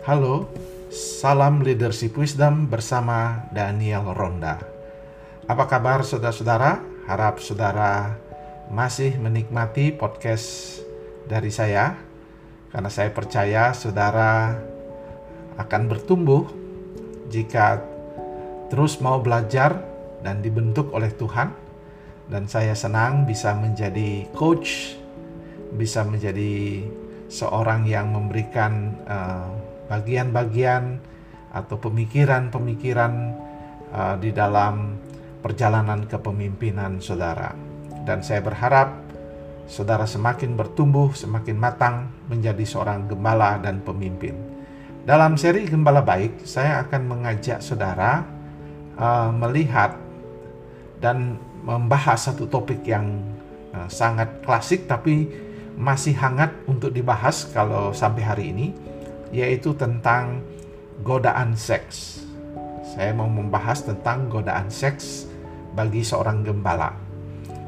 Halo, salam leadership wisdom bersama Daniel Ronda. Apa kabar saudara-saudara? Harap saudara masih menikmati podcast dari saya karena saya percaya saudara akan bertumbuh jika terus mau belajar dan dibentuk oleh Tuhan dan saya senang bisa menjadi coach, bisa menjadi seorang yang memberikan uh, bagian-bagian atau pemikiran-pemikiran uh, di dalam perjalanan kepemimpinan saudara. Dan saya berharap saudara semakin bertumbuh, semakin matang menjadi seorang gembala dan pemimpin. Dalam seri Gembala Baik, saya akan mengajak saudara uh, melihat dan membahas satu topik yang uh, sangat klasik tapi masih hangat untuk dibahas kalau sampai hari ini yaitu tentang godaan seks. Saya mau membahas tentang godaan seks bagi seorang gembala.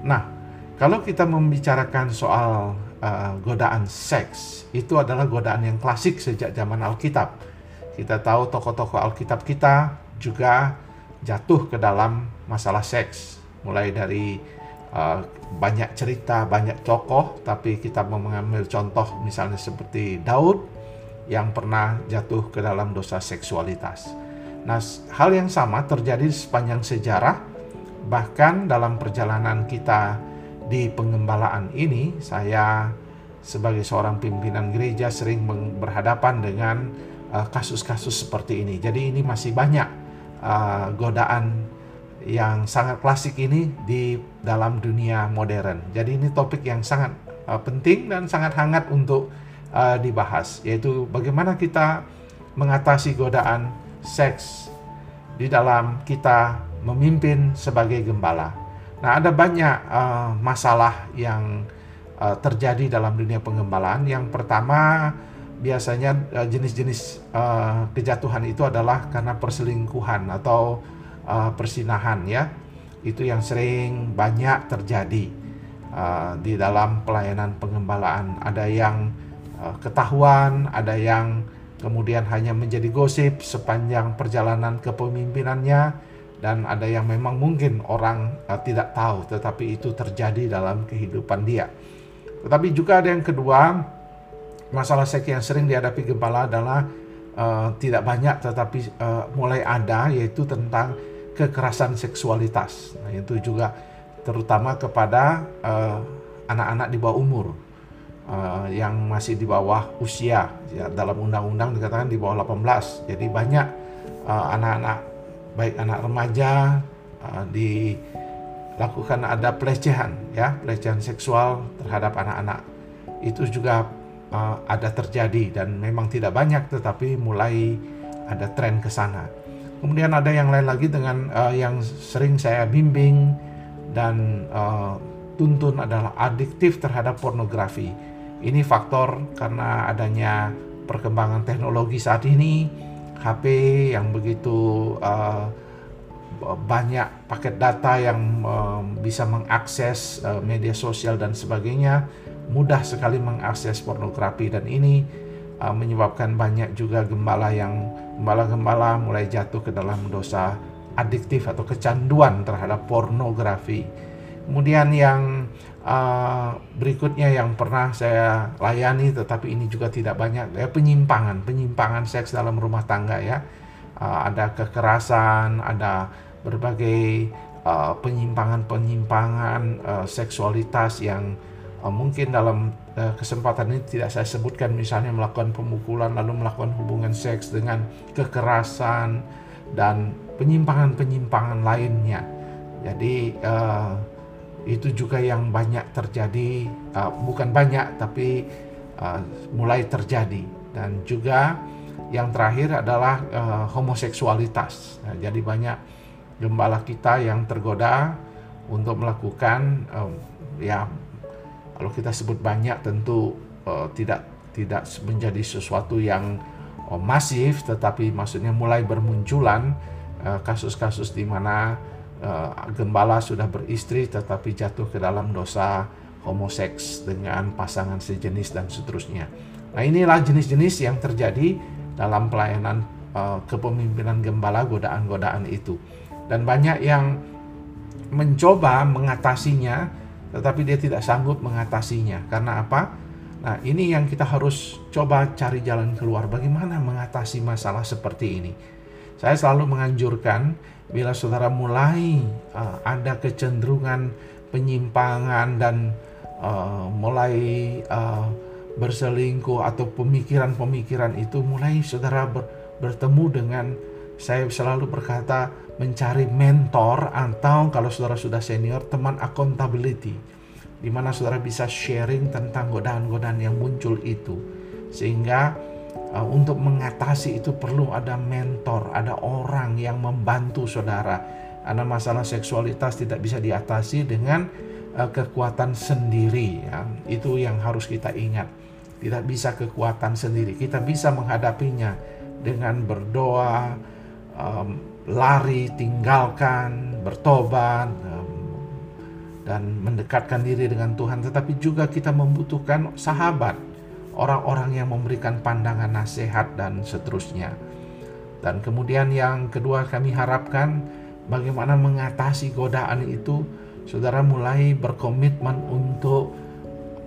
Nah, kalau kita membicarakan soal uh, godaan seks, itu adalah godaan yang klasik sejak zaman Alkitab. Kita tahu tokoh-tokoh Alkitab kita juga jatuh ke dalam masalah seks, mulai dari uh, banyak cerita, banyak tokoh, tapi kita mau mengambil contoh misalnya seperti Daud, yang pernah jatuh ke dalam dosa seksualitas. Nah, hal yang sama terjadi sepanjang sejarah, bahkan dalam perjalanan kita di pengembalaan ini, saya sebagai seorang pimpinan gereja sering berhadapan dengan uh, kasus-kasus uh, seperti ini. Jadi ini masih banyak uh, godaan yang sangat klasik ini di dalam dunia modern. Jadi ini topik yang sangat uh, penting dan sangat hangat untuk uh, dibahas, yaitu bagaimana kita mengatasi godaan seks di dalam kita memimpin sebagai gembala. Nah, ada banyak uh, masalah yang uh, terjadi dalam dunia pengembalaan. Yang pertama, biasanya jenis-jenis uh, kejatuhan itu adalah karena perselingkuhan atau uh, persinahan ya. Itu yang sering banyak terjadi uh, di dalam pelayanan pengembalaan. Ada yang Eh, ketahuan, ada yang kemudian hanya menjadi gosip sepanjang perjalanan kepemimpinannya dan ada yang memang mungkin orang uh, tidak tahu tetapi itu terjadi dalam kehidupan dia. Tetapi juga ada yang kedua, masalah seks yang sering dihadapi gembala adalah uh, tidak banyak tetapi uh, mulai ada yaitu tentang kekerasan seksualitas. Nah, itu juga terutama kepada anak-anak uh, di bawah umur uh, yang masih di bawah usia. Ya dalam undang-undang dikatakan di bawah 18 jadi banyak eh, anak-anak uh, baik anak remaja uh, dilakukan ada pelecehan ya pelecehan seksual terhadap anak-anak. Itu juga uh, ada terjadi dan memang tidak banyak tetapi mulai ada tren ke sana. Kemudian ada yang lain lagi dengan uh, yang sering saya bimbing dan uh, tuntun adalah adiktif terhadap pornografi. Ini faktor karena adanya perkembangan teknologi saat ini, HP yang begitu uh, banyak paket data yang uh, bisa mengakses uh, media sosial dan sebagainya, mudah sekali mengakses pornografi. Dan ini uh, menyebabkan banyak juga gembala yang gembala-gembala mulai jatuh ke dalam dosa adiktif atau kecanduan terhadap pornografi. Kemudian yang uh, berikutnya yang pernah saya layani tetapi ini juga tidak banyak ya penyimpangan penyimpangan seks dalam rumah tangga ya. Uh, ada kekerasan ada berbagai uh, penyimpangan-penyimpangan uh, seksualitas yang uh, mungkin dalam uh, kesempatan ini tidak saya sebutkan misalnya melakukan pemukulan lalu melakukan hubungan seks dengan kekerasan dan penyimpangan-penyimpangan lainnya. Jadi uh, itu juga yang banyak terjadi uh, bukan banyak tapi uh, mulai terjadi. Dan juga yang terakhir adalah uh, homoseksualitas. Nah, jadi banyak gembala kita yang tergoda untuk melakukan uh, ya kalau kita sebut banyak tentu uh, tidak tidak menjadi sesuatu yang masif tetapi maksudnya mulai bermunculan kasus-kasus uh, di mana uh, gembala sudah beristri tetapi jatuh ke dalam dosa homoseks dengan pasangan sejenis dan seterusnya. Nah inilah jenis-jenis yang terjadi dalam pelayanan uh, kepemimpinan gembala godaan-godaan itu. Dan banyak yang mencoba mengatasinya tetapi dia tidak sanggup mengatasinya. Karena apa? Nah, ini yang kita harus coba cari jalan keluar. Bagaimana mengatasi masalah seperti ini? Saya selalu menganjurkan bila saudara mulai uh, ada kecenderungan penyimpangan dan uh, mulai uh, berselingkuh atau pemikiran-pemikiran itu mulai saudara ber, bertemu dengan saya selalu berkata mencari mentor atau kalau saudara sudah senior teman accountability di mana saudara bisa sharing tentang godaan-godaan yang muncul itu. Sehingga uh, untuk mengatasi itu perlu ada mentor ada orang yang membantu saudara. Karena masalah seksualitas tidak bisa diatasi dengan uh, kekuatan sendiri ya. Itu yang harus kita ingat. Tidak bisa kekuatan sendiri. Kita bisa menghadapinya dengan berdoa um, lari tinggalkan bertobat dan mendekatkan diri dengan Tuhan, tetapi juga kita membutuhkan sahabat, orang-orang yang memberikan pandangan nasihat dan seterusnya. Dan kemudian yang kedua kami harapkan bagaimana mengatasi godaan itu, saudara mulai berkomitmen untuk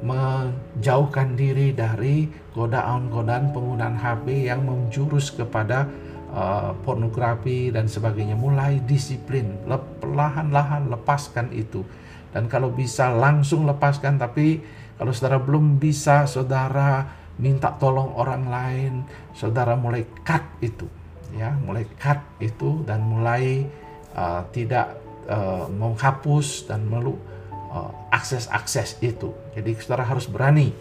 menjauhkan diri dari godaan-godaan penggunaan HP yang menjurus kepada uh, pornografi dan sebagainya. Mulai disiplin, perlahan-lahan lepaskan itu dan kalau bisa langsung lepaskan tapi kalau saudara belum bisa saudara minta tolong orang lain saudara mulai cut itu ya mulai cut itu dan mulai uh, tidak uh, menghapus dan melu uh, akses-akses itu. Jadi saudara harus berani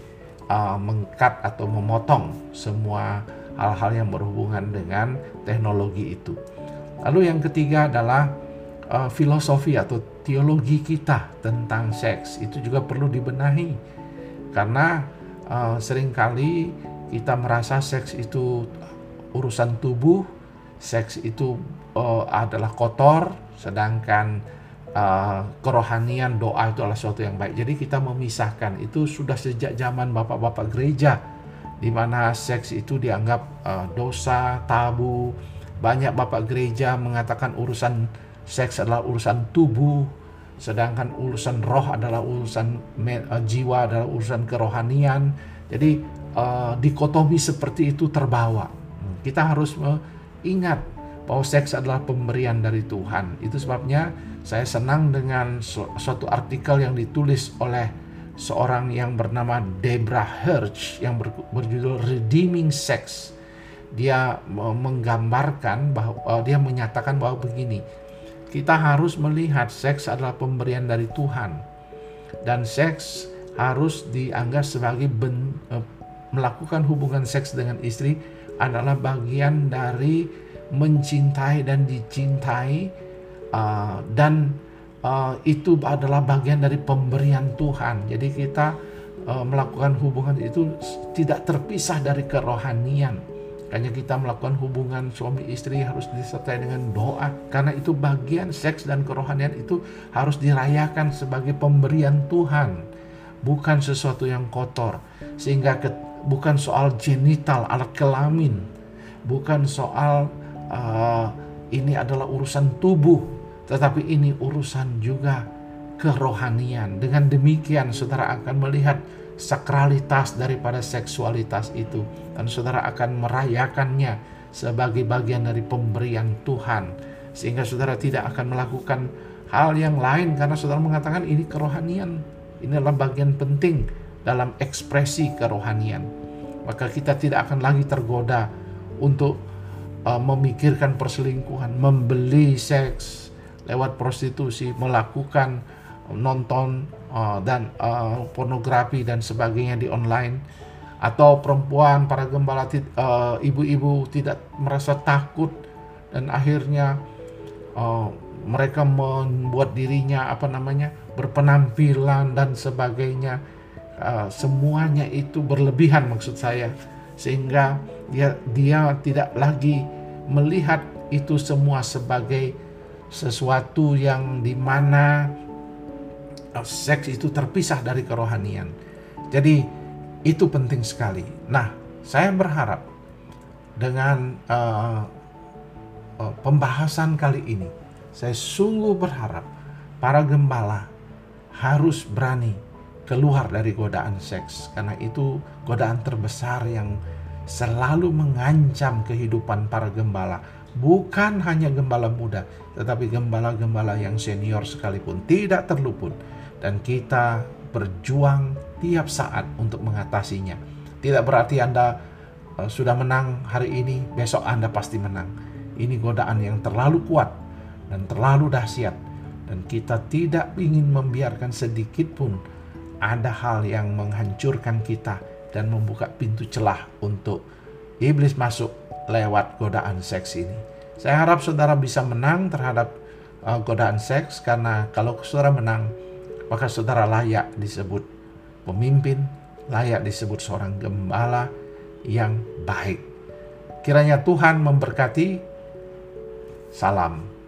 uh, mengkat atau memotong semua hal-hal yang berhubungan dengan teknologi itu. Lalu yang ketiga adalah uh, filosofi atau teologi kita tentang seks itu juga perlu dibenahi karena uh, sering kali kita merasa seks itu urusan tubuh, seks itu uh, adalah kotor, sedangkan uh, kerohanian doa itu adalah sesuatu yang baik. Jadi kita memisahkan itu sudah sejak zaman bapak-bapak gereja di mana seks itu dianggap uh, dosa, tabu. Banyak bapak gereja mengatakan urusan seks adalah urusan tubuh, sedangkan urusan roh adalah urusan uh, jiwa adalah urusan kerohanian. Jadi uh, dikotomi seperti itu terbawa. Kita harus ingat bahwa seks adalah pemberian dari Tuhan. Itu sebabnya saya senang dengan su suatu artikel yang ditulis oleh seorang yang bernama Debra Hirsch yang ber berjudul Redeeming Sex. Dia menggambarkan bahwa uh, dia menyatakan bahwa begini, kita harus melihat seks adalah pemberian dari Tuhan dan seks harus dianggap sebagai ben, uh, melakukan hubungan seks dengan istri adalah bagian dari mencintai dan dicintai uh, dan uh, itu adalah bagian dari pemberian Tuhan. Jadi kita uh, melakukan hubungan itu tidak terpisah dari kerohanian. Hanya kita melakukan hubungan suami istri harus disertai dengan doa. Karena itu bagian seks dan kerohanian itu harus dirayakan sebagai pemberian Tuhan. Bukan sesuatu yang kotor. Sehingga ke, bukan soal genital, alat kelamin. Bukan soal uh, ini adalah urusan tubuh. Tetapi ini urusan juga kerohanian. Dengan demikian saudara akan melihat sakralitas daripada seksualitas itu. Dan saudara akan merayakannya sebagai bagian dari pemberian Tuhan. Sehingga saudara tidak akan melakukan hal yang lain karena saudara mengatakan ini kerohanian. Ini adalah bagian penting dalam ekspresi kerohanian. Maka kita tidak akan lagi tergoda untuk uh, memikirkan perselingkuhan membeli seks lewat prostitusi melakukan nonton uh, dan uh, pornografi dan sebagainya di online. Atau perempuan para gembala uh, ibu-ibu tidak merasa takut dan akhirnya uh, mereka membuat dirinya apa namanya berpenampilan dan sebagainya. Uh, semuanya itu berlebihan maksud saya. Sehingga dia dia tidak lagi melihat itu semua sebagai sesuatu yang di mana seks itu terpisah dari kerohanian. Jadi itu penting sekali. Nah, saya berharap dengan uh, uh, pembahasan kali ini. Saya sungguh berharap para gembala harus berani keluar dari godaan seks karena itu godaan terbesar yang selalu mengancam kehidupan para gembala bukan hanya gembala muda tetapi gembala-gembala yang senior sekalipun tidak terluput. Dan kita berjuang tiap saat untuk mengatasinya. Tidak berarti Anda uh, sudah menang hari ini besok Anda pasti menang. Ini godaan yang terlalu kuat dan terlalu dahsyat. Dan kita tidak ingin membiarkan sedikit pun ada hal yang menghancurkan kita dan membuka pintu celah untuk iblis masuk lewat godaan seks ini. Saya harap saudara bisa menang terhadap uh, godaan seks karena kalau saudara menang maka saudara layak disebut pemimpin, layak disebut seorang gembala yang baik. Kiranya Tuhan memberkati. Salam